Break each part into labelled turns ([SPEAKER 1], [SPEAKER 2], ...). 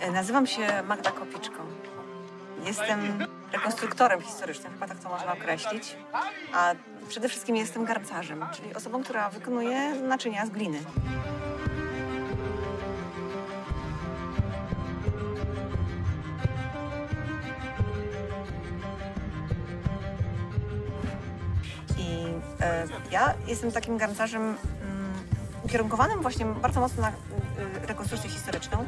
[SPEAKER 1] E, Nazywam się Magda Kopiczko. Jestem rekonstruktorem historycznym, chyba tak to można określić. A przede wszystkim jestem garncarzem, czyli osobą, która wykonuje naczynia z gliny. I e, ja jestem takim garncarzem mm, ukierunkowanym właśnie bardzo mocno na rekonstrukcję historyczną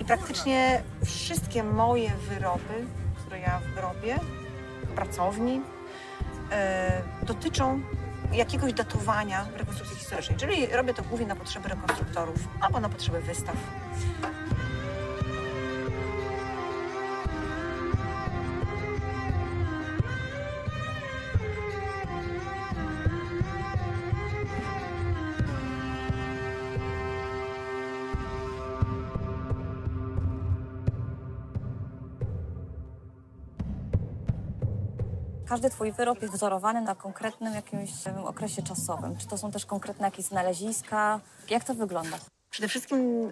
[SPEAKER 1] i praktycznie wszystkie moje wyroby, które ja robię pracowni, e, dotyczą jakiegoś datowania rekonstrukcji historycznej. Czyli robię to głównie na potrzeby rekonstruktorów albo na potrzeby wystaw.
[SPEAKER 2] Każdy Twój wyrób jest wzorowany na konkretnym jakimś em, okresie czasowym. Czy to są też konkretne jakieś znaleziska? Jak to wygląda?
[SPEAKER 1] Przede wszystkim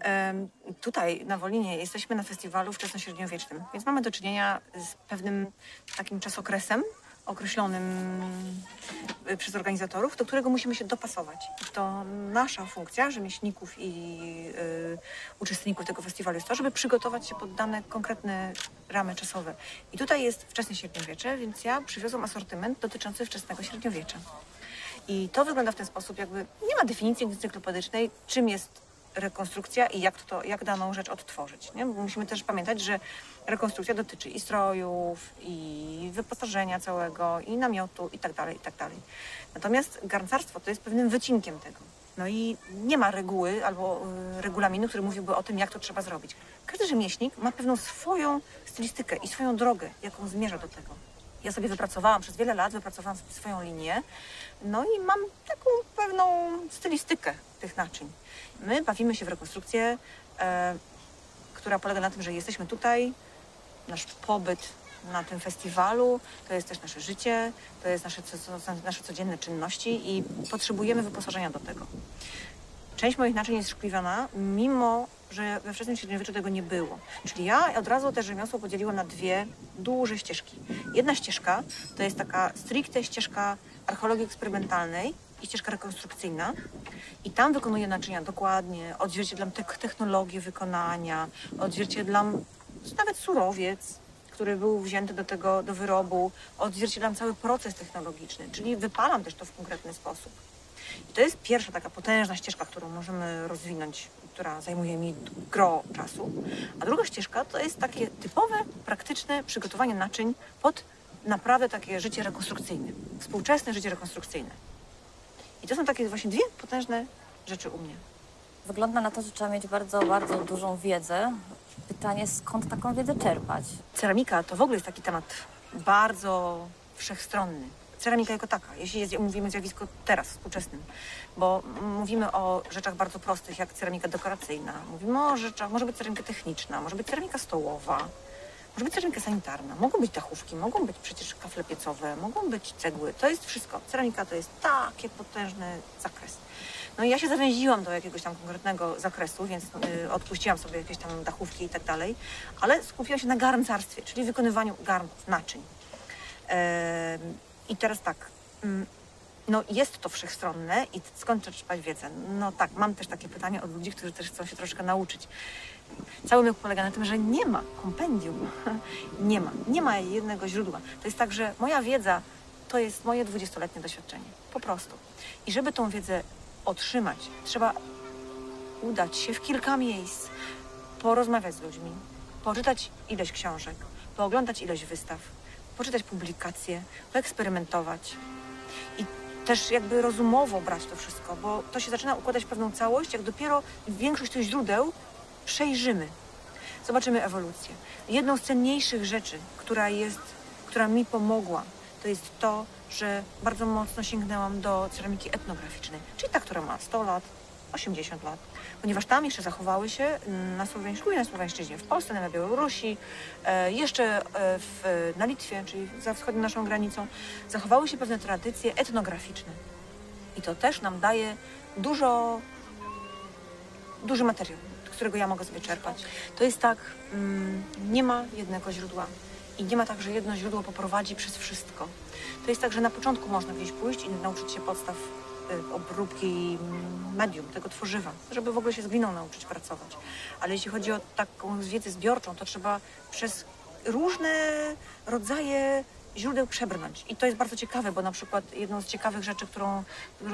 [SPEAKER 1] tutaj na Wolinie jesteśmy na festiwalu wczesnośredniowiecznym, więc mamy do czynienia z pewnym takim czasokresem określonym y, przez organizatorów, do którego musimy się dopasować. To nasza funkcja, rzemieślników i y, uczestników tego festiwalu jest to, żeby przygotować się pod dane konkretne ramy czasowe. I tutaj jest wczesne średniowiecze, więc ja przywiozłam asortyment dotyczący wczesnego średniowiecza. I to wygląda w ten sposób, jakby nie ma definicji encyklopedycznej, czym jest rekonstrukcja i jak, to, jak daną rzecz odtworzyć. Nie? Bo musimy też pamiętać, że rekonstrukcja dotyczy i strojów, i wyposażenia całego, i namiotu, i tak dalej, i tak dalej. Natomiast garncarstwo to jest pewnym wycinkiem tego. No i nie ma reguły albo y, regulaminu, który mówiłby o tym, jak to trzeba zrobić. Każdy rzemieślnik ma pewną swoją stylistykę i swoją drogę, jaką zmierza do tego. Ja sobie wypracowałam, przez wiele lat wypracowałam swoją linię, no i mam taką pewną stylistykę tych naczyń. My bawimy się w rekonstrukcję, e, która polega na tym, że jesteśmy tutaj, nasz pobyt na tym festiwalu, to jest też nasze życie, to jest nasze, nasze codzienne czynności i potrzebujemy wyposażenia do tego. Część moich naczyń jest szkliwiona, mimo że we wczesnym średniowieczu tego nie było. Czyli ja od razu te rzemiosło podzieliłam na dwie duże ścieżki. Jedna ścieżka to jest taka stricte ścieżka archeologii eksperymentalnej i ścieżka rekonstrukcyjna. I tam wykonuję naczynia dokładnie, odzwierciedlam te technologię wykonania, odzwierciedlam nawet surowiec, który był wzięty do tego, do wyrobu, odzwierciedlam cały proces technologiczny, czyli wypalam też to w konkretny sposób. I to jest pierwsza taka potężna ścieżka, którą możemy rozwinąć, która zajmuje mi gro czasu. A druga ścieżka to jest takie typowe, praktyczne przygotowanie naczyń pod naprawdę takie życie rekonstrukcyjne, współczesne życie rekonstrukcyjne. I to są takie właśnie dwie potężne rzeczy u mnie.
[SPEAKER 2] Wygląda na to, że trzeba mieć bardzo, bardzo dużą wiedzę. Pytanie, skąd taką wiedzę czerpać?
[SPEAKER 1] Ceramika to w ogóle jest taki temat bardzo wszechstronny. Ceramika jako taka, jeśli jest, mówimy zjawisko teraz, współczesnym, bo mówimy o rzeczach bardzo prostych, jak ceramika dekoracyjna, mówimy o rzeczach, może być ceramika techniczna, może być ceramika stołowa, może być ceramika sanitarna, mogą być dachówki, mogą być przecież kafle piecowe, mogą być cegły, to jest wszystko. Ceramika to jest taki potężny zakres. No i ja się zawęziłam do jakiegoś tam konkretnego zakresu, więc y, odpuściłam sobie jakieś tam dachówki i tak dalej, ale skupiłam się na garncarstwie, czyli wykonywaniu garnków, naczyń. I teraz tak, mm, no jest to wszechstronne i skąd czerpać wiedzę? No tak, mam też takie pytanie od ludzi, którzy też chcą się troszkę nauczyć. Cały myk polega na tym, że nie ma kompendium. Nie ma. Nie ma jednego źródła. To jest tak, że moja wiedza to jest moje dwudziestoletnie doświadczenie. Po prostu. I żeby tą wiedzę otrzymać, trzeba udać się w kilka miejsc, porozmawiać z ludźmi, poczytać ileś książek, pooglądać ileś wystaw, poczytać publikacje, poeksperymentować i też jakby rozumowo brać to wszystko, bo to się zaczyna układać w pewną całość, jak dopiero większość tych źródeł przejrzymy. Zobaczymy ewolucję. Jedną z cenniejszych rzeczy, która jest, która mi pomogła, to jest to, że bardzo mocno sięgnęłam do ceramiki etnograficznej, czyli ta, która ma 100 lat, 80 lat, ponieważ tam jeszcze zachowały się mm, na Słowiańsku i na Słowiańszczyźnie, w Polsce, na Białorusi, e, jeszcze e, w, na Litwie, czyli za wschodnią naszą granicą, zachowały się pewne tradycje etnograficzne. I to też nam daje dużo, duży materiał, którego ja mogę sobie czerpać. To jest tak, mm, nie ma jednego źródła. I nie ma tak, że jedno źródło poprowadzi przez wszystko. To jest tak, że na początku można gdzieś pójść i nauczyć się podstaw y, obróbki medium, tego tworzywa, żeby w ogóle się z gliną nauczyć pracować. Ale jeśli chodzi o taką wiedzę zbiorczą, to trzeba przez różne rodzaje źródeł przebrnąć. I to jest bardzo ciekawe, bo na przykład jedną z ciekawych rzeczy, którą,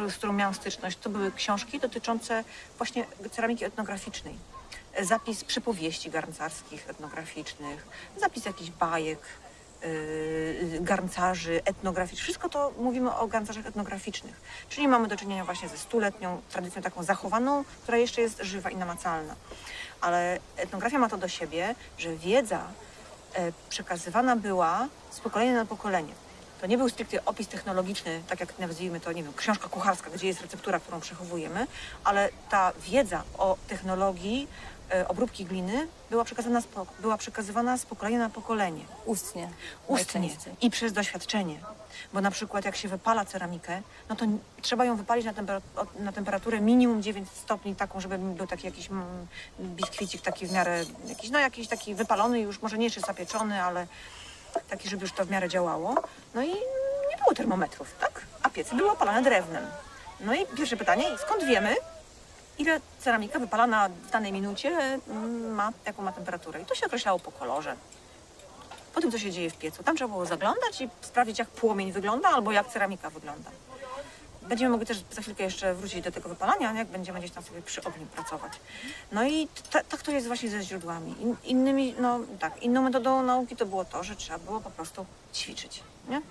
[SPEAKER 1] z którą miałam styczność, to były książki dotyczące właśnie ceramiki etnograficznej. Zapis przypowieści garncarskich, etnograficznych, zapis jakichś bajek, yy, garncarzy etnograficznych. Wszystko to mówimy o garncarzach etnograficznych. Czyli mamy do czynienia właśnie ze stuletnią tradycją taką zachowaną, która jeszcze jest żywa i namacalna. Ale etnografia ma to do siebie, że wiedza e, przekazywana była z pokolenia na pokolenie. To nie był stricte opis technologiczny, tak jak nazwijmy to, nie wiem, książka kucharska, gdzie jest receptura, którą przechowujemy, ale ta wiedza o technologii e, obróbki gliny była przekazywana, z, była przekazywana z pokolenia na pokolenie
[SPEAKER 2] Ustnie.
[SPEAKER 1] ustnie i przez doświadczenie. Bo na przykład jak się wypala ceramikę, no to trzeba ją wypalić na, na temperaturę minimum 9 stopni, taką, żeby był taki jakiś mm, biskwicik taki w miarę, jakiś, no jakiś taki wypalony już, może nie jeszcze zapieczony, ale taki, żeby już to w miarę działało. No i nie było termometrów, tak? A piecy były opalane drewnem. No i pierwsze pytanie, skąd wiemy, ile ceramika wypalana w danej minucie mm, ma, jaką ma temperaturę? I to się określało po kolorze po tym, co się dzieje w piecu. Tam trzeba było zaglądać i sprawdzić, jak płomień wygląda albo jak ceramika wygląda. Będziemy mogli też za chwilkę jeszcze wrócić do tego wypalania, jak będziemy gdzieś tam sobie przy ogniu pracować. No i ta, tak to jest właśnie ze źródłami. In, innymi, no tak, inną metodą nauki to było to, że trzeba było po prostu ćwiczyć, nie?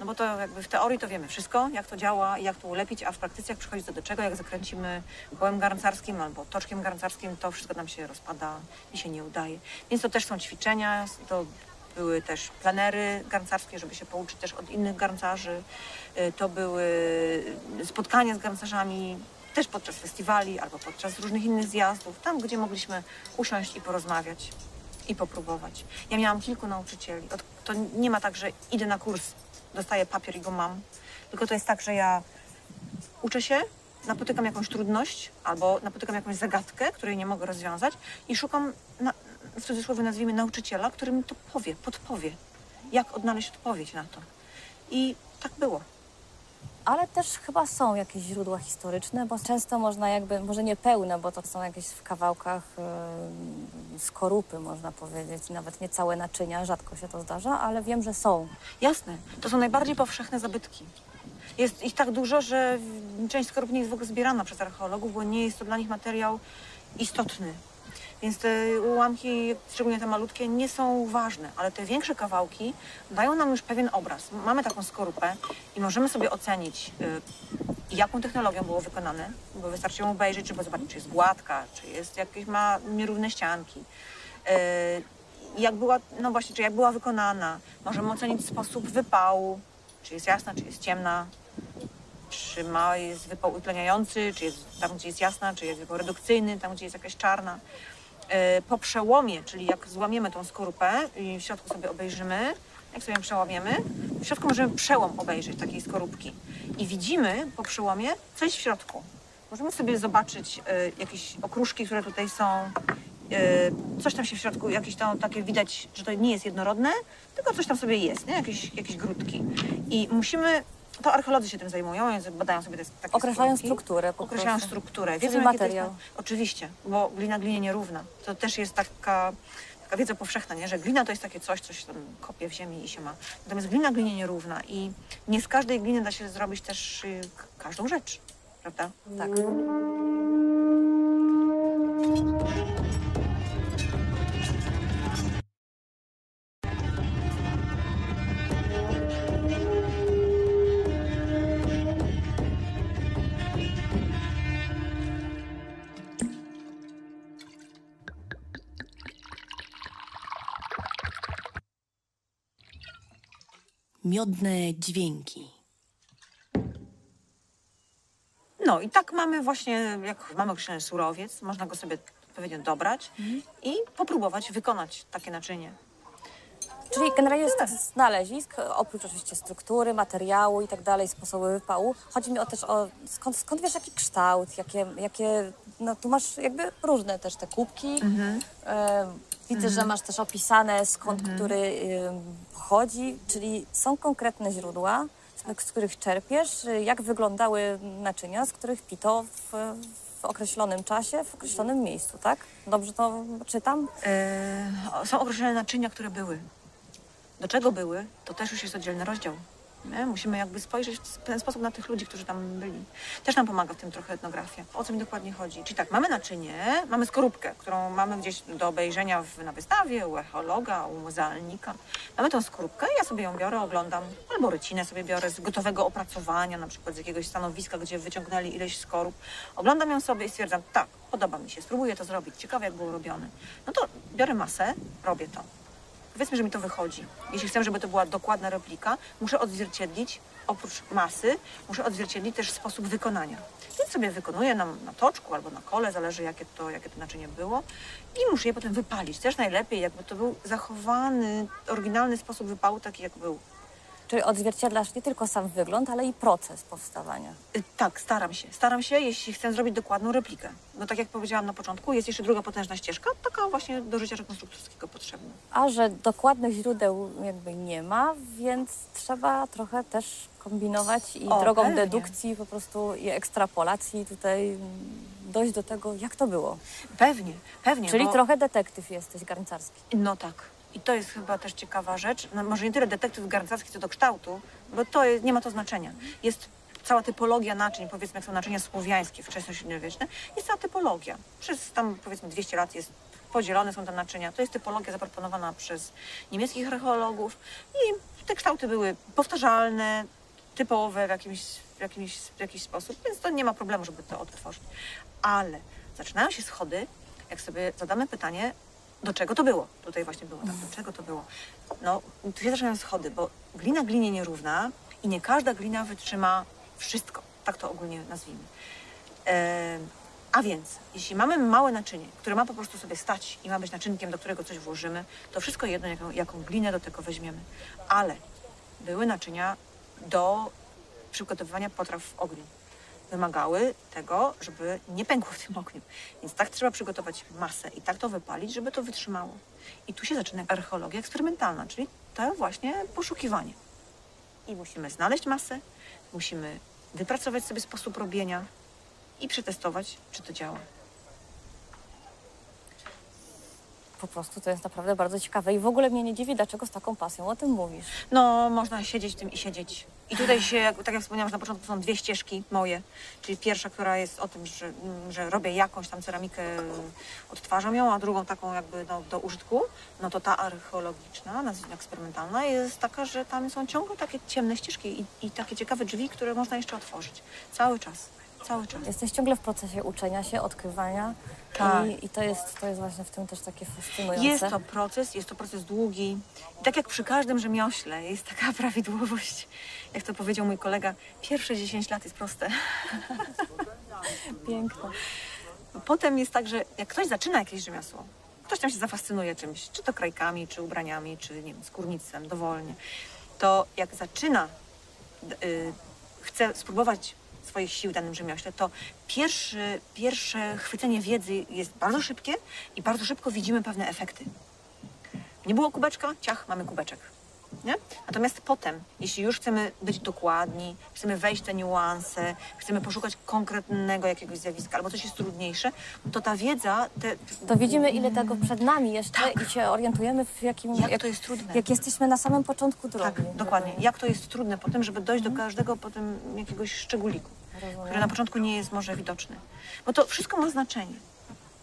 [SPEAKER 1] No bo to jakby w teorii to wiemy wszystko, jak to działa i jak to ulepić, a w praktyce jak przychodzi to do czego, jak zakręcimy kołem garncarskim albo toczkiem garncarskim, to wszystko nam się rozpada i się nie udaje. Więc to też są ćwiczenia, to były też plenery garncarskie, żeby się pouczyć też od innych garncarzy. Y, To były spotkania z garncarzami też podczas festiwali albo podczas różnych innych zjazdów, tam gdzie mogliśmy usiąść i porozmawiać i popróbować. Ja miałam kilku nauczycieli. To nie ma tak, że idę na kurs, dostaję papier i go mam. Tylko to jest tak, że ja uczę się, napotykam jakąś trudność albo napotykam jakąś zagadkę, której nie mogę rozwiązać i szukam, w cudzysłowie nazwijmy, nauczyciela, który mi to powie, podpowie, jak odnaleźć odpowiedź na to. I tak było.
[SPEAKER 2] Ale też chyba są jakieś źródła historyczne, bo często można jakby, może nie pełne, bo to są jakieś w kawałkach yy, skorupy, można powiedzieć, nawet nie całe naczynia, rzadko się to zdarza, ale wiem, że są.
[SPEAKER 1] Jasne, to są najbardziej powszechne zabytki. Jest ich tak dużo, że część skorup nie jest w ogóle zbierana przez archeologów, bo nie jest to dla nich materiał istotny. Więc te ułamki, szczególnie te malutkie, nie są ważne, ale te większe kawałki dają nam już pewien obraz. Mamy taką skorupę i możemy sobie ocenić, y, jaką technologią było wykonane, bo wystarczy ją obejrzeć, żeby zobaczyć, czy jest gładka, czy jest jakieś ma nierówne ścianki. Y, jak była, no właśnie, czy jak była wykonana. Możemy ocenić sposób wypału, czy jest jasna, czy jest ciemna, czy ma, jest wypał utleniający, czy jest tam, gdzie jest jasna, czy jest wypał redukcyjny, tam, gdzie jest jakaś czarna. E, Po przełomie, czyli jak złamiemy tą skorupę i w środku sobie obejrzymy, jak sobie ją przełamiemy, w środku możemy przełom obejrzeć takiej skorupki. I widzimy po przełomie coś w środku. Możemy sobie zobaczyć e, jakieś okruszki, które tutaj są, e, coś tam się w środku, jakieś tam takie widać, że to nie jest jednorodne, tylko coś tam sobie jest, nie? Jakieś, jakieś grudki. I musimy, to archeolodzy się tym zajmują, badają sobie te takie
[SPEAKER 2] Określają
[SPEAKER 1] skorupki.
[SPEAKER 2] strukturę po
[SPEAKER 1] Określają
[SPEAKER 2] prostu.
[SPEAKER 1] strukturę.
[SPEAKER 2] Czyli
[SPEAKER 1] Wiedzą, to
[SPEAKER 2] materiał.
[SPEAKER 1] Jest, oczywiście, bo glina glinie nierówna. To też jest taka, taka wiedza powszechna, nie? że glina to jest takie coś, coś tam kopie w ziemi i się ma. Natomiast glina glinie nierówna i nie z każdej gliny da się zrobić też y, każdą rzecz, prawda?
[SPEAKER 2] Tak.
[SPEAKER 3] Miodne dźwięki.
[SPEAKER 1] No i tak mamy właśnie, jak mamy określony surowiec, można go sobie odpowiednio dobrać i popróbować wykonać takie naczynie.
[SPEAKER 2] Czyli generalnie jest tak znalezisk, oprócz oczywiście struktury, materiału i tak dalej, sposobu wypału. Chodzi mi o też o skąd, skąd wiesz jaki kształt, jakie, jakie no tu masz jakby różne też te kubki. E, widzę, że masz też opisane skąd który em, pochodzi, czyli są konkretne źródła, z, których czerpiesz, jak wyglądały naczynia, z których pito w, w określonym czasie, w określonym miejscu, tak? Dobrze to czytam?
[SPEAKER 1] E, są określone naczynia, które były. Do czego były, to też już jest oddzielny rozdział. Musimy jakby spojrzeć w ten sposób na tych ludzi, którzy tam byli. Też nam pomaga w tym trochę etnografia. O co mi dokładnie chodzi? Czyli tak, mamy naczynie, mamy skorupkę, którą mamy gdzieś do obejrzenia w, na wystawie, u echologa, u muzealnika. Mamy tą skorupkę, ja sobie ją biorę, oglądam, albo rycinę sobie biorę z gotowego opracowania, na przykład z jakiegoś stanowiska, gdzie wyciągnęli ileś skorup. Oglądam ją sobie i stwierdzam, tak, podoba mi się, spróbuję to zrobić, ciekawe jak było robione. No to biorę masę, robię to. Powiedzmy, że mi to wychodzi. Jeśli chcę, żeby to była dokładna replika, muszę odzwierciedlić, oprócz masy, muszę odzwierciedlić też sposób wykonania. Więc sobie wykonuję na, na toczku albo na kole, zależy jakie to, jakie to naczynie było. I muszę je potem wypalić. Też najlepiej, jakby to był zachowany, oryginalny sposób wypału, taki jak był.
[SPEAKER 2] Czyli odzwierciedlasz nie tylko sam wygląd, ale i proces powstawania.
[SPEAKER 1] Y, Tak, staram się. Staram się, jeśli chcę zrobić dokładną replikę. No tak jak powiedziałam na początku, jest jeszcze druga potężna ścieżka, taka właśnie do życia rekonstruktorskiego potrzebna.
[SPEAKER 2] A że dokładnych źródeł jakby nie ma, więc trzeba trochę też kombinować i
[SPEAKER 1] O,
[SPEAKER 2] drogą
[SPEAKER 1] pewnie.
[SPEAKER 2] dedukcji po prostu i ekstrapolacji tutaj dojść do tego, jak to było.
[SPEAKER 1] Pewnie, pewnie.
[SPEAKER 2] Czyli
[SPEAKER 1] bo...
[SPEAKER 2] trochę detektyw jesteś garncarski.
[SPEAKER 1] No tak. I to jest chyba też ciekawa rzecz. No, może nie tyle detektyw garncarski co do kształtu, bo to jest, nie ma to znaczenia. Jest cała typologia naczyń, powiedzmy jak są naczynia słowiańskie, wczesnośredniowieczne, jest cała typologia. Przez tam powiedzmy 200 lat jest podzielone są te naczynia. To jest typologia zaproponowana przez niemieckich archeologów i te kształty były powtarzalne, typowe w jakimś, w jakimś, w jakiś sposób, więc to nie ma problemu, żeby to odtworzyć. Ale zaczynają się schody, jak sobie zadamy pytanie, do czego to było? Tutaj właśnie było tak, do czego to było? No, tu się zaczynają schody, bo glina glinie nierówna i nie każda glina wytrzyma wszystko. Tak to ogólnie nazwijmy. Em, a więc, jeśli mamy małe naczynie, które ma po prostu sobie stać i ma być naczynkiem, do którego coś włożymy, to wszystko jedno, jaką, jaką glinę do tego weźmiemy. Ale były naczynia do przygotowywania potraw w ogniu. Wymagały tego, żeby nie pękło w tym ogniu. Więc tak trzeba przygotować masę i tak to wypalić, żeby to wytrzymało. I tu się zaczyna archeologia eksperymentalna, czyli to właśnie poszukiwanie. I musimy znaleźć masę, musimy wypracować sobie sposób robienia i przetestować, czy to działa.
[SPEAKER 2] Po prostu to jest naprawdę bardzo ciekawe i w ogóle mnie nie dziwi, dlaczego z taką pasją o tym mówisz.
[SPEAKER 1] No, można siedzieć w tym i siedzieć. I tutaj się, tak jak wspomniałam na początku, są dwie ścieżki moje. Czyli pierwsza, która jest o tym, że, że robię jakąś tam ceramikę, odtwarzam ją, a drugą taką jakby no, do użytku, no to ta archeologiczna, nazwijmy eksperymentalna, jest taka, że tam są ciągle takie ciemne ścieżki i, i takie ciekawe drzwi, które można jeszcze otworzyć. Cały czas. Cały czas.
[SPEAKER 2] Jesteś ciągle w procesie uczenia się, odkrywania
[SPEAKER 1] Tak.
[SPEAKER 2] i, i to, jest, to jest właśnie w tym też takie fascynujące.
[SPEAKER 1] Jest to proces, jest to proces długi. I tak jak przy każdym rzemiośle jest taka prawidłowość. Jak to powiedział mój kolega, pierwsze 10 lat jest proste.
[SPEAKER 2] piękne.
[SPEAKER 1] Potem jest tak, że jak ktoś zaczyna jakieś rzemiosło, ktoś tam się zafascynuje czymś, czy to krajkami, czy ubraniami, czy nie wiem, skórnictwem, dowolnie, to jak zaczyna, d- y, chce spróbować swoich sił w danym rzemiośle, to pierwszy, pierwsze chwycenie wiedzy jest bardzo szybkie i bardzo szybko widzimy pewne efekty. Nie było kubeczka, ciach, mamy kubeczek. Nie? Natomiast potem, jeśli już chcemy być dokładni, chcemy wejść w te niuanse, chcemy poszukać konkretnego jakiegoś zjawiska albo coś jest trudniejsze, to ta wiedza, te,
[SPEAKER 2] To widzimy, ile tego przed nami jeszcze
[SPEAKER 1] Tak.
[SPEAKER 2] i się orientujemy, w jakim,
[SPEAKER 1] jak, to jest trudne.
[SPEAKER 2] jak jesteśmy na samym początku drogi.
[SPEAKER 1] tak, dokładnie. Jak to jest trudne potem, żeby dojść do każdego potem jakiegoś szczególiku. Który na początku nie jest może widoczny. Bo to wszystko ma znaczenie.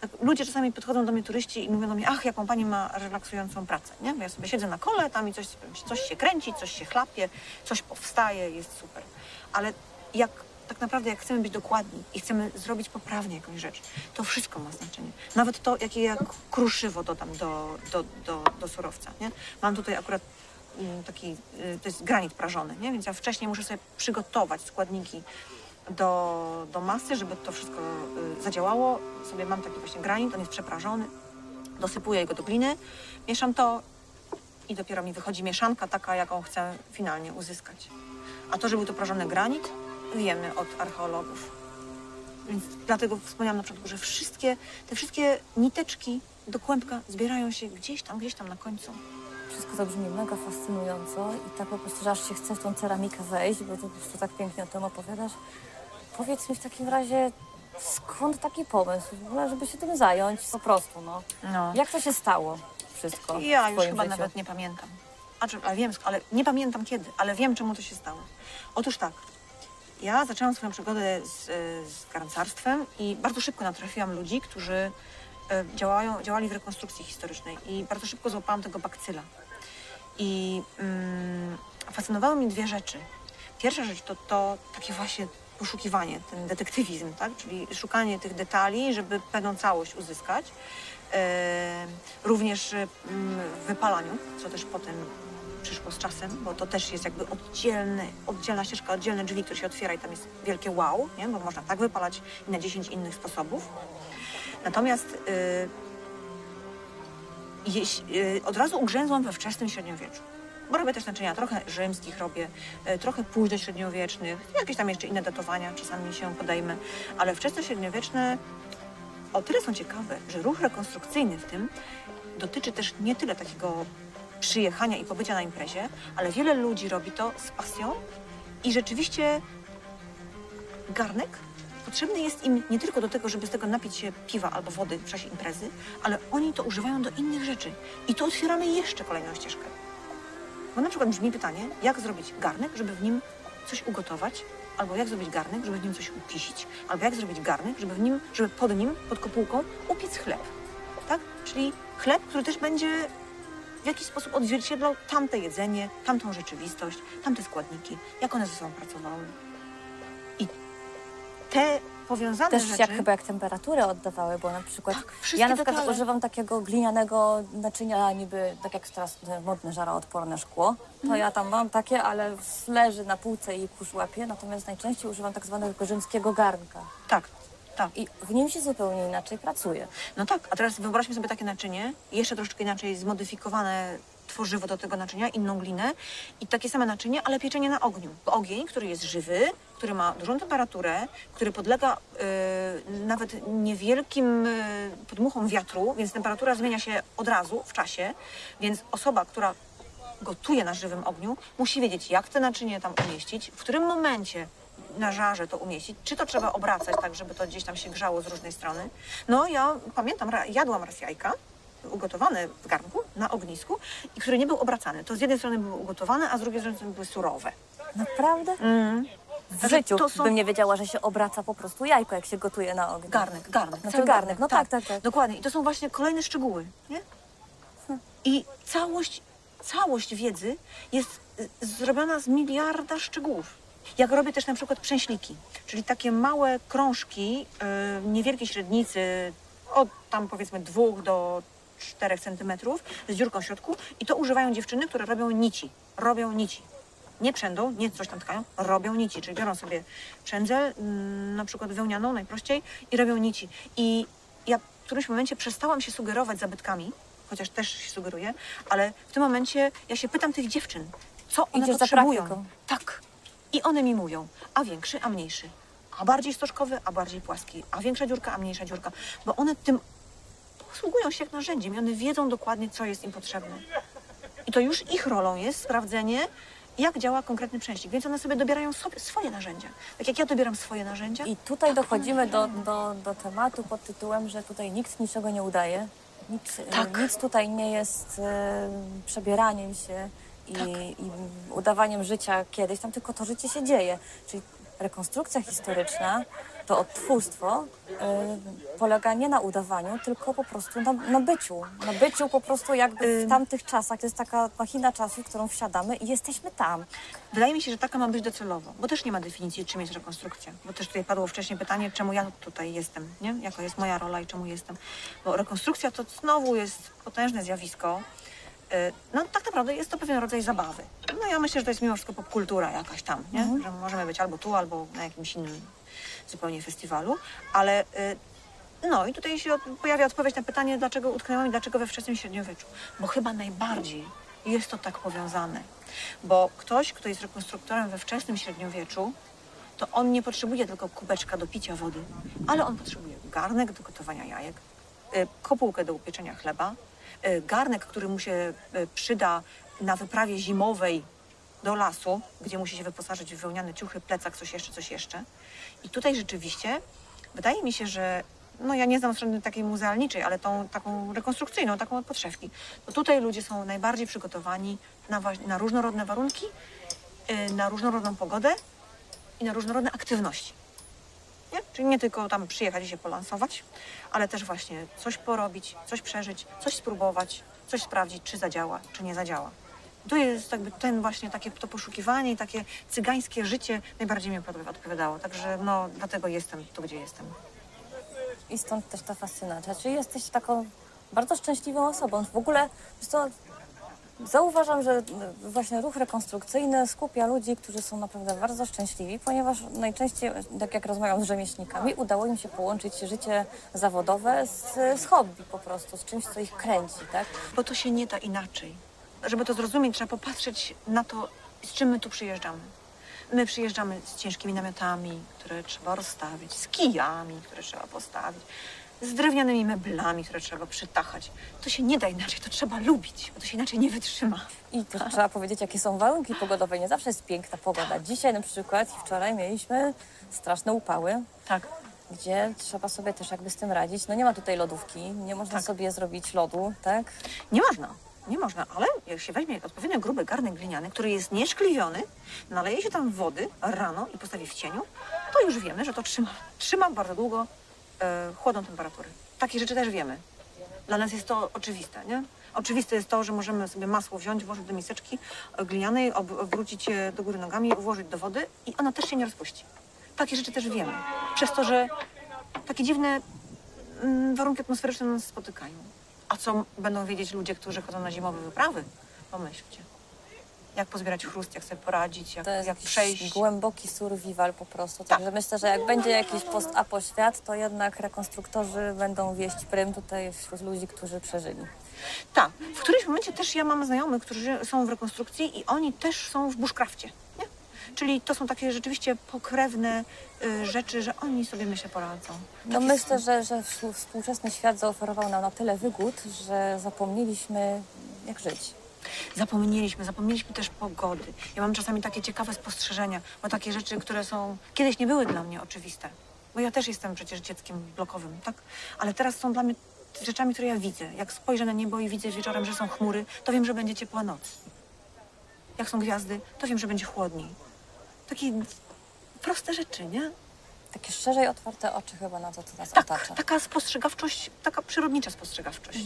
[SPEAKER 1] Tak, Ludzie czasami podchodzą do mnie turyści i mówią do mnie, ach, jaką pani ma relaksującą pracę, nie? Ja sobie siedzę na kole, tam i coś, coś się kręci, coś się chlapie, coś powstaje, jest super. Ale jak tak naprawdę jak chcemy być dokładni i chcemy zrobić poprawnie jakąś rzecz, to wszystko ma znaczenie. Nawet to, jakie ja kruszywo dodam do, do, do, do surowca, nie? Mam tutaj akurat mm, taki, y, to jest granit prażony, nie? Więc ja wcześniej muszę sobie przygotować składniki do, do masy, żeby to wszystko y, zadziałało. Sobie mam taki właśnie granit, on jest przeprażony. Dosypuję go do gliny, mieszam to i dopiero mi wychodzi mieszanka taka, jaką chcę finalnie uzyskać. A to, że był to prażony granit, wiemy od archeologów. Więc dlatego wspomniałam na początku, że wszystkie, te wszystkie niteczki do kłębka zbierają się gdzieś tam, gdzieś tam na końcu.
[SPEAKER 2] Wszystko to brzmi mega fascynująco i tak po prostu, że aż się chce w tą ceramikę wejść, bo ty po prostu tak pięknie o tym opowiadasz. Powiedz mi w takim razie, skąd taki pomysł w ogóle, żeby się tym zająć po prostu, no.
[SPEAKER 1] No.
[SPEAKER 2] Jak to się stało wszystko
[SPEAKER 1] Ja
[SPEAKER 2] w
[SPEAKER 1] już
[SPEAKER 2] twoim
[SPEAKER 1] chyba
[SPEAKER 2] życiu?
[SPEAKER 1] nawet nie pamiętam. A, czy, a wiem, sk- ale nie pamiętam kiedy, ale wiem, czemu to się stało. Otóż tak, ja zaczęłam swoją przygodę z, y, z garncarstwem i bardzo szybko natrafiłam ludzi, którzy y, działają, działali w rekonstrukcji historycznej i bardzo szybko złapałam tego bakcyla. I mm, fascynowały mnie dwie rzeczy. Pierwsza rzecz to, to takie właśnie poszukiwanie, ten detektywizm, tak? czyli szukanie tych detali, żeby pewną całość uzyskać. E, również e, w wypalaniu, co też potem przyszło z czasem, bo to też jest jakby oddzielny, oddzielna ścieżka, oddzielne drzwi, które się otwiera i tam jest wielkie wow, nie? bo można tak wypalać i na 10 innych sposobów. Natomiast y, od razu ugrzęzłam we wczesnym średniowieczu. Bo robię też naczynia trochę rzymskich, robię y, trochę późnośredniowiecznych, jakieś tam jeszcze inne datowania czasami się podejmę, ale wczesnośredniowieczne o tyle są ciekawe, że ruch rekonstrukcyjny w tym dotyczy też nie tyle takiego przyjechania i pobycia na imprezie, ale wiele ludzi robi to z pasją i rzeczywiście garnek potrzebny jest im nie tylko do tego, żeby z tego napić się piwa albo wody w czasie imprezy, ale oni to używają do innych rzeczy. I tu otwieramy jeszcze kolejną ścieżkę. Bo na przykład brzmi pytanie, jak zrobić garnek, żeby w nim coś ugotować, albo jak zrobić garnek, żeby w nim coś upisić, albo jak zrobić garnek, żeby w nim, żeby pod nim, pod kopułką upiec chleb. Tak? Czyli chleb, który też będzie w jakiś sposób odzwierciedlał tamte jedzenie, tamtą rzeczywistość, tamte składniki, jak one ze sobą pracowały. I te powiązane
[SPEAKER 2] Też
[SPEAKER 1] rzeczy...
[SPEAKER 2] jak chyba jak temperaturę oddawały, bo na przykład
[SPEAKER 1] Tak,
[SPEAKER 2] ja na przykład
[SPEAKER 1] detale.
[SPEAKER 2] używam takiego glinianego naczynia niby, tak jak teraz te modne żaroodporne szkło, to
[SPEAKER 1] Mhm.
[SPEAKER 2] ja tam mam takie, ale leży na półce i kurz łapie, natomiast najczęściej używam tak zwanego rzymskiego garnka
[SPEAKER 1] Tak, tak.
[SPEAKER 2] i w nim się zupełnie inaczej pracuje.
[SPEAKER 1] No tak, a teraz wyobraźmy sobie takie naczynie, jeszcze troszeczkę inaczej zmodyfikowane tworzywo do tego naczynia, inną glinę i takie same naczynie, ale pieczenie na ogniu. Bo ogień, który jest żywy, który ma dużą temperaturę, który podlega y, nawet niewielkim y, podmuchom wiatru, więc temperatura zmienia się od razu w czasie, więc osoba, która gotuje na żywym ogniu, musi wiedzieć, jak te naczynie tam umieścić, w którym momencie na żarze to umieścić, czy to trzeba obracać tak, żeby to gdzieś tam się grzało z różnej strony. No ja pamiętam, jadłam raz jajka ugotowane w garnku na ognisku i który nie był obracany. To z jednej strony były ugotowane, a z drugiej strony były surowe.
[SPEAKER 2] Naprawdę?
[SPEAKER 1] Mm.
[SPEAKER 2] W życiu
[SPEAKER 1] są-
[SPEAKER 2] bym nie wiedziała, że się obraca po prostu jajko, jak się gotuje na ogniu.
[SPEAKER 1] Garnek, garnek.
[SPEAKER 2] Znaczy
[SPEAKER 1] cały
[SPEAKER 2] garnek, no tak, tak, tak.
[SPEAKER 1] Dokładnie. I to są właśnie kolejne szczegóły, nie? I całość, całość wiedzy jest y, zrobiona z miliarda szczegółów. Jak robię też na przykład przęśliki, czyli takie małe krążki y, niewielkiej średnicy, od tam powiedzmy dwóch do 4 centymetrów z dziurką w środku i to używają dziewczyny, które robią nici. Robią nici. Nie przędą, nie coś tam tkają, robią nici, czyli biorą sobie przędzel, mm, na przykład wełnianą najprościej i robią nici. I ja w którymś momencie przestałam się sugerować zabytkami, chociaż też się sugeruję, ale w tym momencie ja się pytam tych dziewczyn, co one
[SPEAKER 2] Idziesz
[SPEAKER 1] potrzebują. Tak. I one mi mówią, a większy, a mniejszy. A bardziej stożkowy, a bardziej płaski. A większa dziurka, a mniejsza dziurka. Bo one tym posługują się jak narzędziem i one wiedzą dokładnie, co jest im potrzebne. I to już ich rolą jest sprawdzenie, jak działa konkretny przęślik. Więc one sobie dobierają sobie swoje narzędzia. Tak jak ja dobieram swoje narzędzia.
[SPEAKER 2] I tutaj dochodzimy do, do, do tematu pod tytułem, że tutaj nikt niczego nie udaje. Nic, e,
[SPEAKER 1] Tak.
[SPEAKER 2] nic tutaj nie jest e, przebieraniem się i,
[SPEAKER 1] Tak.
[SPEAKER 2] i udawaniem życia kiedyś, tam tylko to życie się dzieje. Czyli rekonstrukcja historyczna, to odtwórstwo e, polega nie na udawaniu, tylko po prostu na, na byciu. Na byciu po prostu jakby w
[SPEAKER 1] Ym.
[SPEAKER 2] tamtych czasach. To jest taka machina czasu, w którą wsiadamy i jesteśmy tam.
[SPEAKER 1] Wydaje mi się, że taka ma być docelowo, bo też nie ma definicji, czym jest rekonstrukcja. Bo też tutaj padło wcześniej pytanie, czemu ja tutaj jestem, nie? Jaka jest moja rola i czemu jestem. Bo rekonstrukcja to znowu jest potężne zjawisko. Yy, No tak naprawdę jest to pewien rodzaj zabawy. No ja myślę, że to jest mimo wszystko popkultura jakaś tam, nie? Że możemy być albo tu, albo na jakimś innym zupełnie festiwalu, ale yy, no i tutaj się pojawia odpowiedź na pytanie, dlaczego utknęłam i dlaczego we wczesnym średniowieczu. Bo chyba najbardziej jest to tak powiązane. Bo ktoś, kto jest rekonstruktorem we wczesnym średniowieczu, to on nie potrzebuje tylko kubeczka do picia wody, ale on potrzebuje garnek do gotowania jajek, y, kopułkę do upieczenia chleba, y, garnek, który mu się y, przyda na wyprawie zimowej do lasu, gdzie musi się wyposażyć w wełniane ciuchy, plecak, coś jeszcze, coś jeszcze. I tutaj rzeczywiście wydaje mi się, że no ja nie znam strony takiej muzealniczej, ale tą taką rekonstrukcyjną, taką od podszewki. To tutaj ludzie są najbardziej przygotowani na, na różnorodne warunki, y, na różnorodną pogodę i na różnorodne aktywności. Nie? Czyli nie tylko tam przyjechać i się polansować, ale też właśnie coś porobić, coś przeżyć, coś spróbować, coś sprawdzić, czy zadziała, czy nie zadziała. To jest jakby ten właśnie takie to poszukiwanie i takie cygańskie życie najbardziej mi odpowi- odpowiadało. Także no dlatego jestem tu, gdzie jestem.
[SPEAKER 2] I stąd też ta fascynacja. Czyli jesteś taką bardzo szczęśliwą osobą. W ogóle, co, zauważam, że właśnie ruch rekonstrukcyjny skupia ludzi, którzy są naprawdę bardzo szczęśliwi, ponieważ najczęściej, tak jak rozmawiam z rzemieślnikami, udało im się połączyć życie zawodowe z, z hobby po prostu, z czymś, co ich kręci, tak?
[SPEAKER 1] Bo to się nie da inaczej. Żeby to zrozumieć, trzeba popatrzeć na to, z czym my tu przyjeżdżamy. My przyjeżdżamy z ciężkimi namiotami, które trzeba rozstawić, z kijami, które trzeba postawić, z drewnianymi meblami, które trzeba przytachać. To się nie da inaczej, to trzeba lubić, bo to się inaczej nie wytrzyma.
[SPEAKER 2] I też trzeba powiedzieć, jakie są warunki pogodowe. Nie zawsze jest piękna pogoda. Dzisiaj na przykład i wczoraj mieliśmy straszne upały,
[SPEAKER 1] Tak.
[SPEAKER 2] gdzie trzeba sobie też jakby z tym radzić. No nie ma tutaj lodówki, nie można
[SPEAKER 1] Tak.
[SPEAKER 2] sobie zrobić lodu, tak?
[SPEAKER 1] Nie można, nie można, ale jak się weźmie odpowiednio gruby garnek gliniany, który jest nieszkliwiony, naleje się tam wody rano i postawi w cieniu, to już wiemy, że to trzyma, trzyma bardzo długo e, chłodną temperaturę. Takie rzeczy też wiemy. Dla nas jest to oczywiste, nie? Oczywiste jest to, że możemy sobie masło wziąć, włożyć do miseczki glinianej, ob, obrócić je do góry nogami, włożyć do wody i ona też się nie rozpuści. Takie rzeczy też wiemy. Przez to, że takie dziwne mm, warunki atmosferyczne nas spotykają. A co będą wiedzieć ludzie, którzy chodzą na zimowe wyprawy? Pomyślcie. Jak pozbierać chrust, jak sobie poradzić, jak,
[SPEAKER 2] To jest
[SPEAKER 1] jak przejść.
[SPEAKER 2] głęboki survival po prostu.
[SPEAKER 1] Tak.
[SPEAKER 2] Także myślę, że jak będzie jakiś post-apo świat, to jednak rekonstruktorzy będą wieść prym tutaj wśród ludzi, którzy przeżyli.
[SPEAKER 1] Tak. W którymś momencie też ja mam znajomych, którzy są w rekonstrukcji i oni też są w bushcrafcie. Czyli to są takie rzeczywiście pokrewne y, rzeczy, że oni sobie myślę poradzą.
[SPEAKER 2] No myślę, że, że współczesny świat zaoferował nam na tyle wygód, że zapomnieliśmy jak żyć.
[SPEAKER 1] Zapomnieliśmy, zapomnieliśmy też pogody. Ja mam czasami takie ciekawe spostrzeżenia, bo takie rzeczy, które są kiedyś nie były dla mnie oczywiste. Bo ja też jestem przecież dzieckiem blokowym, tak? Ale teraz są dla mnie rzeczami, które ja widzę. Jak spojrzę na niebo i widzę wieczorem, że są chmury, to wiem, że będzie ciepła noc. Jak są gwiazdy, to wiem, że będzie chłodniej. Takie proste rzeczy, nie?
[SPEAKER 2] Takie szerzej otwarte oczy chyba na to, co nas
[SPEAKER 1] Tak,
[SPEAKER 2] otacza.
[SPEAKER 1] taka spostrzegawczość, taka przyrodnicza spostrzegawczość.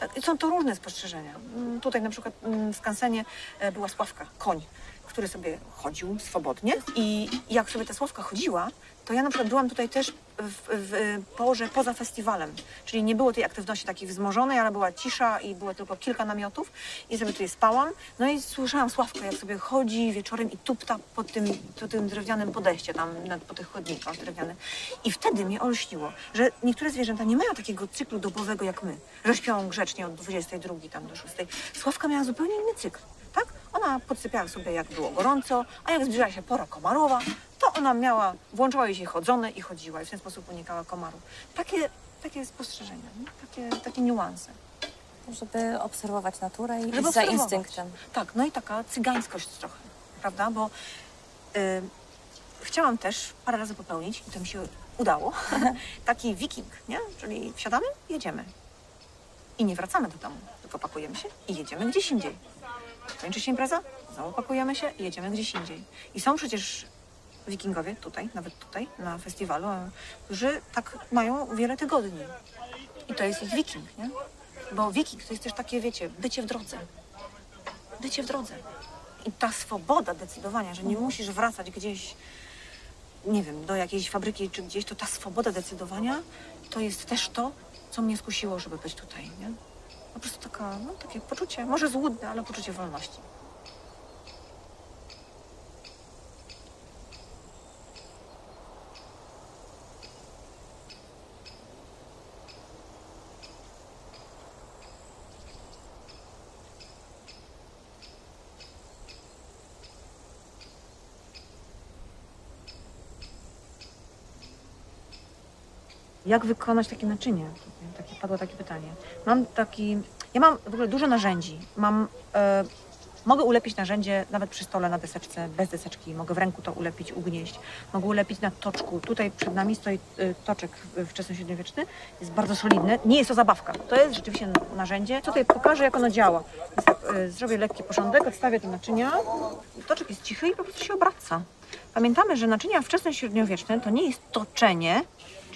[SPEAKER 1] Tak, i są to różne spostrzeżenia. Mm, Tutaj na przykład mm, w skansenie e, była Sławka, koń, który sobie chodził swobodnie i jak sobie ta Sławka chodziła, to ja na przykład byłam tutaj też w, w porze poza festiwalem, czyli nie było tej aktywności takiej wzmożonej, ale była cisza i było tylko kilka namiotów i sobie tutaj spałam. No i słyszałam Sławkę, jak sobie chodzi wieczorem i tupta po tym, po tym drewnianym podejście tam, na, po tych chodnikach drewnianych. I wtedy mnie olśniło, że niektóre zwierzęta nie mają takiego cyklu dobowego jak my, że śpią grzecznie od 22 tam do 6. Sławka miała zupełnie inny cykl, tak? Ona podsypiała sobie jak było gorąco, a jak zbliżała się pora komarowa, to ona miała, włączała jej się chodzone i chodziła i w ten sposób unikała komarów. Takie, takie spostrzeżenia, nie? takie, takie niuanse.
[SPEAKER 2] Żeby obserwować naturę i
[SPEAKER 1] Żeby
[SPEAKER 2] za instynktem.
[SPEAKER 1] Tak, no i taka cygańskość trochę, prawda? Bo y, chciałam też parę razy popełnić, i to mi się udało, taki wiking, nie? Czyli wsiadamy, jedziemy. I nie wracamy do domu, tylko pakujemy się i jedziemy gdzieś indziej. Kończy się impreza, znowu pakujemy się i jedziemy gdzieś indziej. I są przecież wikingowie tutaj, nawet tutaj, na festiwalu, którzy tak mają wiele tygodni. I to jest ich wiking, nie? Bo wiking to jest też takie, wiecie, bycie w drodze bycie w drodze. I ta swoboda decydowania, że nie musisz wracać gdzieś, nie wiem, do jakiejś fabryki czy gdzieś, to ta swoboda decydowania to jest też to, co mnie skusiło, żeby być tutaj, nie? Po prostu taka, no, takie poczucie, może złudne, ale poczucie wolności. Jak wykonać takie naczynie? Takie, padło takie pytanie. Mam taki, ja mam w ogóle dużo narzędzi. Mam, e, mogę ulepić narzędzie nawet przy stole na deseczce, bez deseczki. Mogę w ręku to ulepić, ugnieść. Mogę ulepić na toczku. Tutaj przed nami stoi e, toczek wczesnośredniowieczny. Jest bardzo solidny. Nie jest to zabawka. To jest rzeczywiście narzędzie. Tutaj pokażę, jak ono działa. E, zrobię lekki porządek, odstawię te naczynia. Toczek jest cichy i po prostu się obraca. Pamiętamy, że naczynia wczesnośredniowieczne to nie jest toczenie,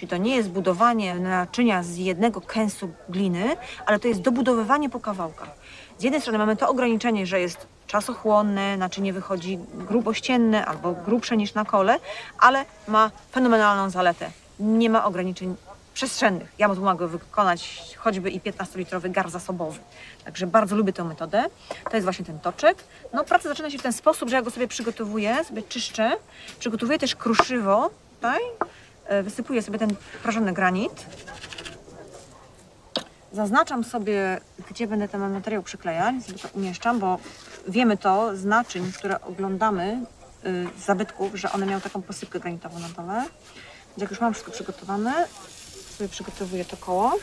[SPEAKER 1] czyli to nie jest budowanie naczynia z jednego kęsu gliny, ale to jest dobudowywanie po kawałkach. Z jednej strony mamy to ograniczenie, że jest czasochłonne, naczynie wychodzi grubościenne albo grubsze niż na kole, ale ma fenomenalną zaletę. Nie ma ograniczeń przestrzennych. Ja tu mogę wykonać choćby i 15-litrowy gar zasobowy. Także bardzo lubię tę metodę. To jest właśnie ten toczek. No praca zaczyna się w ten sposób, że ja go sobie przygotowuję, sobie czyszczę. Przygotowuję też kruszywo tutaj. E, Wysypuję sobie ten prażony granit. Zaznaczam sobie, gdzie będę ten materiał przyklejać, sobie to umieszczam, bo wiemy to z naczyń, które oglądamy, y, z zabytków, że one miały taką posypkę granitową na dole. Więc jak już mam wszystko przygotowane, sobie przygotowuję to koło.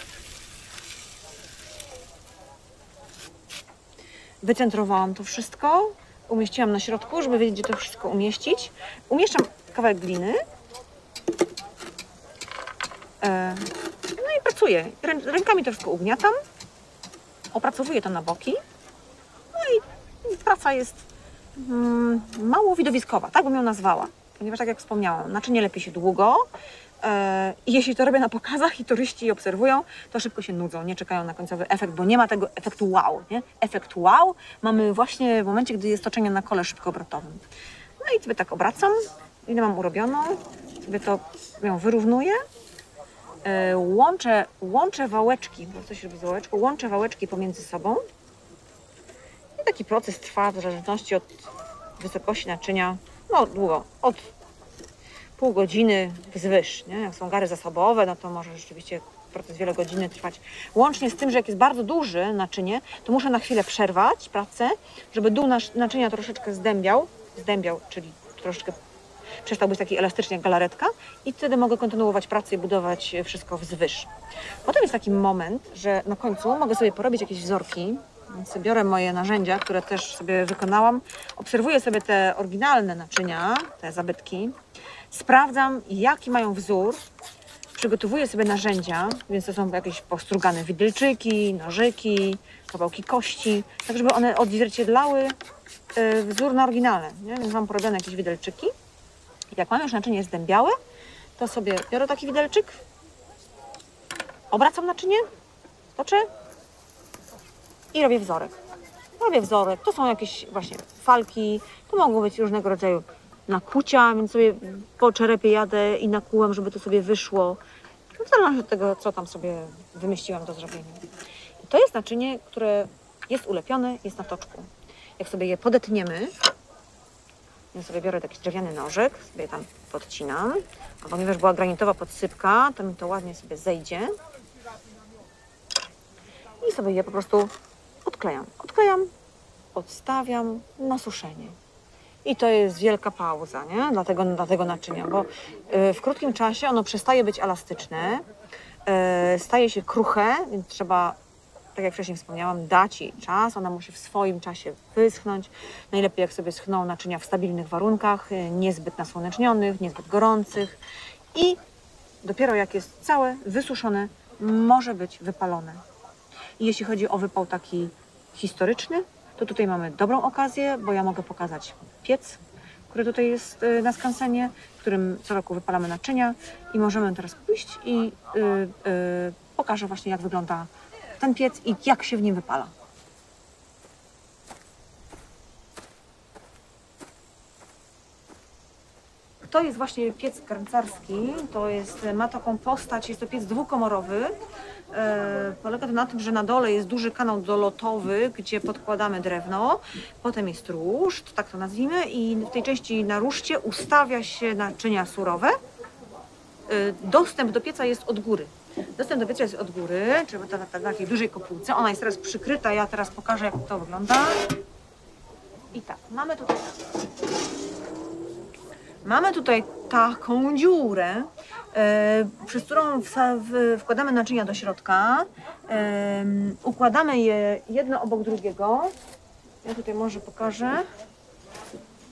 [SPEAKER 1] Wycentrowałam to wszystko, umieściłam na środku, żeby wiedzieć, gdzie to wszystko umieścić. Umieszczam kawałek gliny. No i pracuję. Rę, rękami to wszystko ugniatam. Opracowuję to na boki. No i praca jest mm, mało widowiskowa, tak bym ją nazwała. Ponieważ tak jak wspomniałam, naczynie lepi się długo. E, I jeśli to robię na pokazach i turyści obserwują, to szybko się nudzą, nie czekają na końcowy efekt, bo nie ma tego efektu wow. Nie? Efekt wow mamy właśnie w momencie, gdy jest toczenie na kole szybkoobrotowym. No i sobie tak obracam, ile mam urobioną, sobie to ją wyrównuję. E, Łączę, łączę wałeczki, bo coś robi z wałeczką, łączę wałeczki pomiędzy sobą. I taki proces trwa w zależności od wysokości naczynia, no długo, od pół godziny wzwyż. Nie? Jak są gary zasobowe, no to może rzeczywiście proces wiele godziny trwać. Łącznie z tym, że jak jest bardzo duży naczynie, to muszę na chwilę przerwać pracę, żeby dół naczynia troszeczkę zdębiał, zdębiał, czyli troszeczkę przestał być taki elastyczny jak galaretka i wtedy mogę kontynuować pracę i budować wszystko wzwyż. Potem jest taki moment, że na końcu mogę sobie porobić jakieś wzorki, więc biorę moje narzędzia, które też sobie wykonałam, obserwuję sobie te oryginalne naczynia, te zabytki, sprawdzam jaki mają wzór, przygotowuję sobie narzędzia, więc to są jakieś postrugane widelczyki, nożyki, kawałki kości, tak żeby one odzwierciedlały e, wzór na oryginale. Nie? Więc mam porobione jakieś widelczyki. Jak mam już naczynie zdębiałe, to sobie biorę taki widelczyk, obracam naczynie, toczę i robię wzorek. Robię wzorek. To są jakieś właśnie falki, to mogą być różnego rodzaju nakłucia, więc sobie po czerepie jadę i nakłułam, żeby to sobie wyszło. W zależności od tego, co tam sobie wymyśliłam do zrobienia. I to jest naczynie, które jest ulepione, jest na toczku. Jak sobie je podetniemy, ja sobie biorę taki drewniany nożyk, sobie tam podcinam, a ponieważ była granitowa podsypka, to mi to ładnie sobie zejdzie. I sobie je po prostu odklejam. Odklejam, odstawiam na suszenie. I to jest wielka pauza, nie? Dla tego, dla tego naczynia, bo y, w krótkim czasie ono przestaje być elastyczne, y, staje się kruche, więc trzeba, tak jak wcześniej wspomniałam, dać jej czas. Ona musi w swoim czasie wyschnąć. Najlepiej jak sobie schną naczynia w stabilnych warunkach, y, niezbyt nasłonecznionych, niezbyt gorących. I dopiero jak jest całe, wysuszone, może być wypalone. I jeśli chodzi o wypał taki historyczny, to tutaj mamy dobrą okazję, bo ja mogę pokazać piec, który tutaj jest y, na skansenie, w którym co roku wypalamy naczynia i możemy teraz pójść i y, y, pokażę właśnie jak wygląda ten piec i jak się w nim wypala. To jest właśnie piec garncarski. To jest, ma taką postać, jest to piec dwukomorowy. E, polega to na tym, że na dole jest duży kanał dolotowy, gdzie podkładamy drewno. Potem jest ruszt, tak to nazwijmy, i w tej części na ruszcie ustawia się naczynia surowe. E, dostęp do pieca jest od góry. Dostęp do pieca jest od góry, czyli na, na takiej dużej kopułce. Ona jest teraz przykryta, ja teraz pokażę jak to wygląda. I tak, mamy tutaj Mamy tutaj taką dziurę, e, przez którą wsa- w, wkładamy naczynia do środka, em, układamy je jedno obok drugiego. Ja tutaj może pokażę.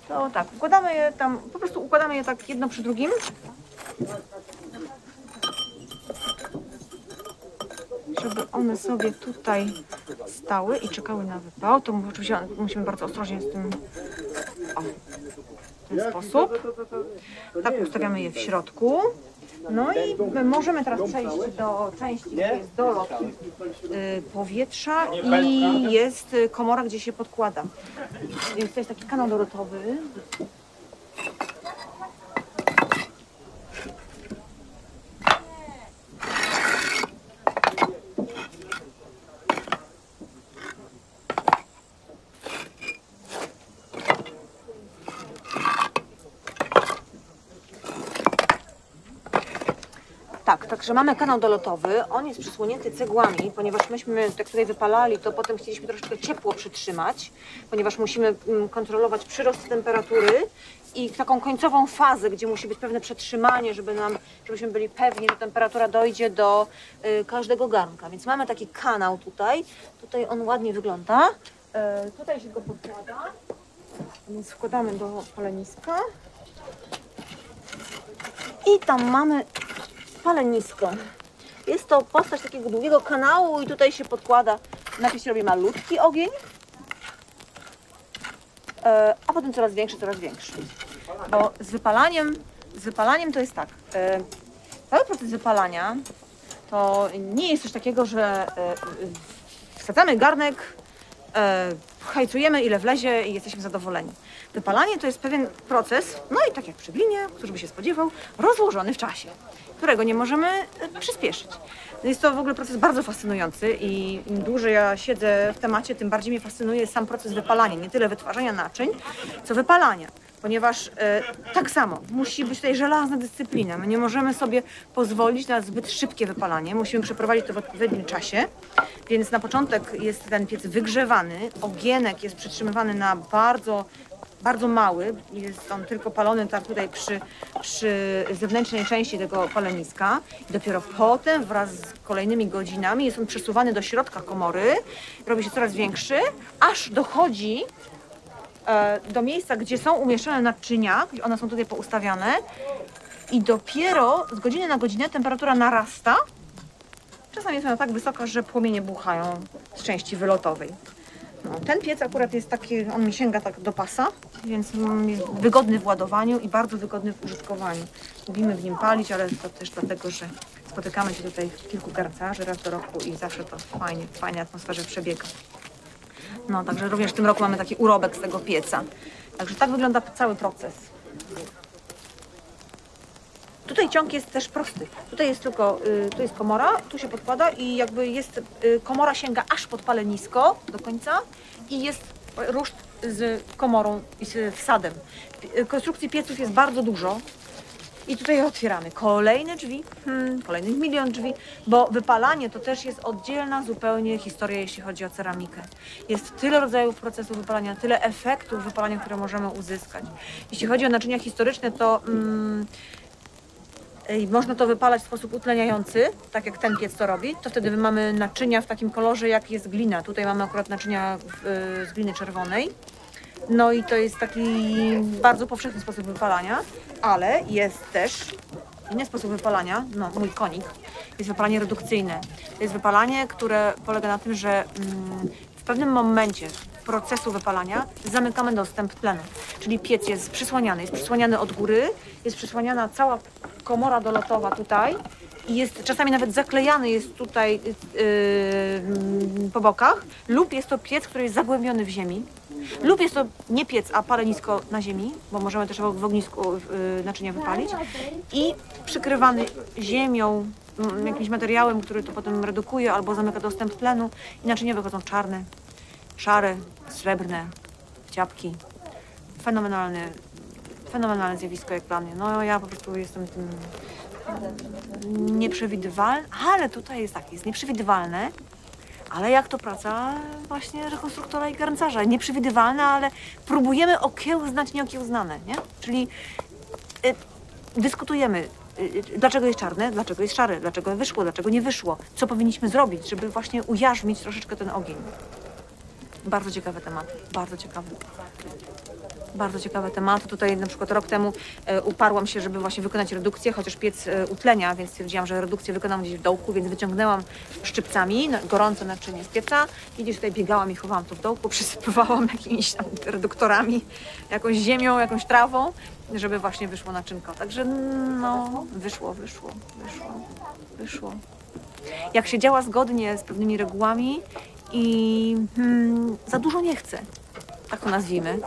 [SPEAKER 1] To tak, układamy je tam, po prostu układamy je tak jedno przy drugim. Żeby one sobie tutaj stały i czekały na wypał, to oczywiście musimy bardzo ostrożnie z tym o, w ten sposób. Tak ustawiamy je w środku. No i możemy teraz przejść do części, gdzie jest dolot y, powietrza i jest komora, gdzie się podkłada. To jest taki kanał dolotowy. Tak, także mamy kanał dolotowy. On jest przysłonięty cegłami, ponieważ myśmy jak tutaj wypalali, to potem chcieliśmy troszeczkę ciepło przytrzymać, ponieważ musimy mm, kontrolować przyrost temperatury i taką końcową fazę, gdzie musi być pewne przetrzymanie, żeby nam, żebyśmy byli pewni, że temperatura dojdzie do y, każdego garnka. Więc mamy taki kanał tutaj. Tutaj on ładnie wygląda. E, tutaj się go podkłada. Więc wkładamy do paleniska. I tam mamy palenisko. Jest to postać takiego długiego kanału i tutaj się podkłada, najpierw się robi malutki ogień, e, a potem coraz większy, coraz większy. Bo z wypalaniem, z wypalaniem to jest tak, e, cały proces wypalania to nie jest coś takiego, że e, wsadzamy garnek, hajcujemy ile wlezie i jesteśmy zadowoleni. Wypalanie to jest pewien proces, no i tak jak przy glinie, którzy by się spodziewał, rozłożony w czasie, którego nie możemy e, przyspieszyć. No Jest to w ogóle proces bardzo fascynujący i im dłużej ja siedzę w temacie, tym bardziej mnie fascynuje sam proces wypalania. Nie tyle wytwarzania naczyń, co wypalania. Ponieważ e, tak samo musi być tutaj żelazna dyscyplina. My nie możemy sobie pozwolić na zbyt szybkie wypalanie. Musimy przeprowadzić to w odpowiednim czasie. Więc na początek jest ten piec wygrzewany, ogienek jest przytrzymywany na bardzo bardzo mały, jest on tylko palony tak tutaj przy, przy zewnętrznej części tego paleniska. I dopiero potem wraz z kolejnymi godzinami jest on przesuwany do środka komory, robi się coraz większy, aż dochodzi do miejsca, gdzie są umieszczone naczynia, one są tutaj poustawiane i dopiero z godziny na godzinę temperatura narasta. Czasami jest ona tak wysoka, że płomienie buchają z części wylotowej. No, ten piec akurat jest taki, on mi sięga tak do pasa, więc mm, jest wygodny w ładowaniu i bardzo wygodny w użytkowaniu. Lubimy w nim palić, ale to też dlatego, że spotykamy się tutaj kilku garncarzy raz do roku i zawsze to fajnie, w fajnej atmosferze przebiega. No, także również w tym roku mamy taki urobek z tego pieca. Także tak wygląda cały proces. Tutaj ciąg jest też prosty. Tutaj jest tylko, y, tu jest komora, tu się podkłada i jakby jest, y, komora sięga aż pod palenisko do końca i jest ruszt z komorą i z wsadem. Y, Konstrukcji pieców jest bardzo dużo. I tutaj otwieramy kolejne drzwi, hmm, kolejnych milion drzwi, bo wypalanie to też jest oddzielna zupełnie historia, jeśli chodzi o ceramikę. Jest tyle rodzajów procesów wypalania, tyle efektów wypalania, które możemy uzyskać. Jeśli chodzi o naczynia historyczne, to mm, można to wypalać w sposób utleniający, tak jak ten piec to robi, to wtedy my mamy naczynia w takim kolorze, jak jest glina. Tutaj mamy akurat naczynia w, y, z gliny czerwonej. No i to jest taki bardzo powszechny sposób wypalania, ale jest też inny sposób wypalania, no mój konik, jest wypalanie redukcyjne. To jest wypalanie, które polega na tym, że mm, w pewnym momencie procesu wypalania zamykamy dostęp tlenu. Czyli piec jest przysłaniany, jest przysłaniany od góry, jest przysłaniana cała komora dolotowa tutaj i jest czasami nawet zaklejany jest tutaj yy, po bokach, lub jest to piec, który jest zagłębiony w ziemi, lub jest to nie piec, a palenisko na ziemi, bo możemy też w ognisku yy, naczynia wypalić i przykrywany ziemią, mm, jakimś materiałem, który to potem redukuje albo zamyka dostęp tlenu i naczynia wychodzą czarne, szare, srebrne, ciapki. Fenomenalny, fenomenalne zjawisko jak dla mnie. No ja po prostu jestem tym nieprzewidywalny, ale tutaj jest tak, jest nieprzewidywalne, ale jak to praca właśnie rekonstruktora i garncarza. Nieprzewidywalne, ale próbujemy okiełznać nieokiełznane, nie? Czyli y, dyskutujemy, y, dlaczego jest czarne, dlaczego jest szare, dlaczego wyszło, dlaczego nie wyszło, co powinniśmy zrobić, żeby właśnie ujarzmić troszeczkę ten ogień. Bardzo ciekawy temat, bardzo ciekawy. Bardzo ciekawe tematy. Tutaj na przykład rok temu e, uparłam się, żeby właśnie wykonać redukcję, chociaż piec e, utlenia, więc stwierdziłam, że redukcję wykonam gdzieś w dołku, więc wyciągnęłam szczypcami na, gorące naczynie z pieca i gdzieś tutaj biegałam i chowałam to w dołku, przysypywałam jakimiś tam reduktorami, jakąś ziemią, jakąś trawą, żeby właśnie wyszło naczynko. Także no, wyszło, wyszło, wyszło, wyszło. Jak się działa zgodnie z pewnymi regułami i hmm, za dużo nie chcę, tak to nazwijmy,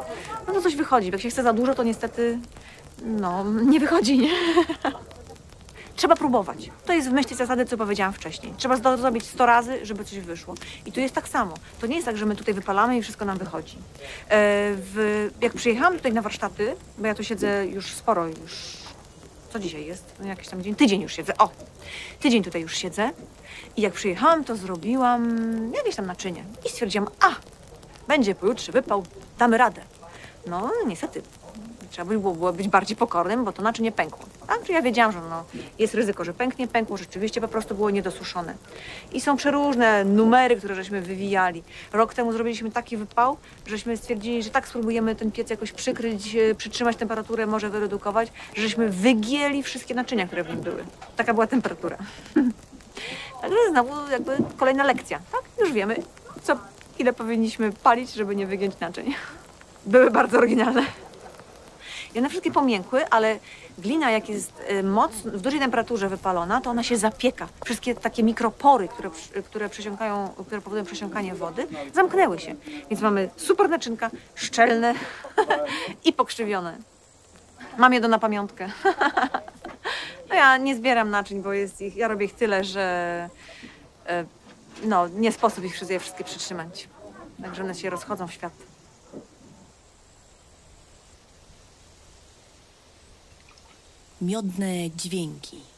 [SPEAKER 1] no to coś wychodzi. Jak się chce za dużo, to niestety no, nie wychodzi, nie? Trzeba próbować. To jest w myśl tej zasady, co powiedziałam wcześniej. Trzeba zrobić 100 razy, żeby coś wyszło. I tu jest tak samo. To nie jest tak, że my tutaj wypalamy i wszystko nam wychodzi. E, w, jak przyjechałam tutaj na warsztaty, bo ja tu siedzę już sporo, już co dzisiaj jest? No jakiś tam dzień, tydzień już siedzę. O, tydzień tutaj już siedzę. I jak przyjechałam, to zrobiłam jakieś tam naczynie. I stwierdziłam, a, będzie pojutrze wypał, damy radę. No, niestety. Trzeba by było, być bardziej pokornym, bo to naczynie pękło. Także ja wiedziałam, że no, jest ryzyko, że pęknie, pękło, rzeczywiście po prostu było niedosuszone. I są przeróżne numery, które żeśmy wywijali. Rok temu zrobiliśmy taki wypał, żeśmy stwierdzili, że tak spróbujemy ten piec jakoś przykryć, e, przytrzymać temperaturę, może wyredukować, że żeśmy wygięli wszystkie naczynia, które w nim były. Taka była temperatura. Także znowu jakby kolejna lekcja, tak? Już wiemy, co, ile powinniśmy palić, żeby nie wygiąć naczyń. Były bardzo oryginalne. I one wszystkie pomiękły, ale glina jak jest y, moc, w dużej temperaturze wypalona, to ona się zapieka. Wszystkie takie mikropory, które, które, przesiąkają, które powodują przesiąkanie wody, zamknęły się. Więc mamy super naczynka, szczelne i pokrzywione. Mam jedno na pamiątkę. No ja nie zbieram naczyń, bo jest ich, ja robię ich tyle, że e, no, nie sposób ich je wszystkie przytrzymać. Także one się rozchodzą w świat.
[SPEAKER 3] Miodne dźwięki.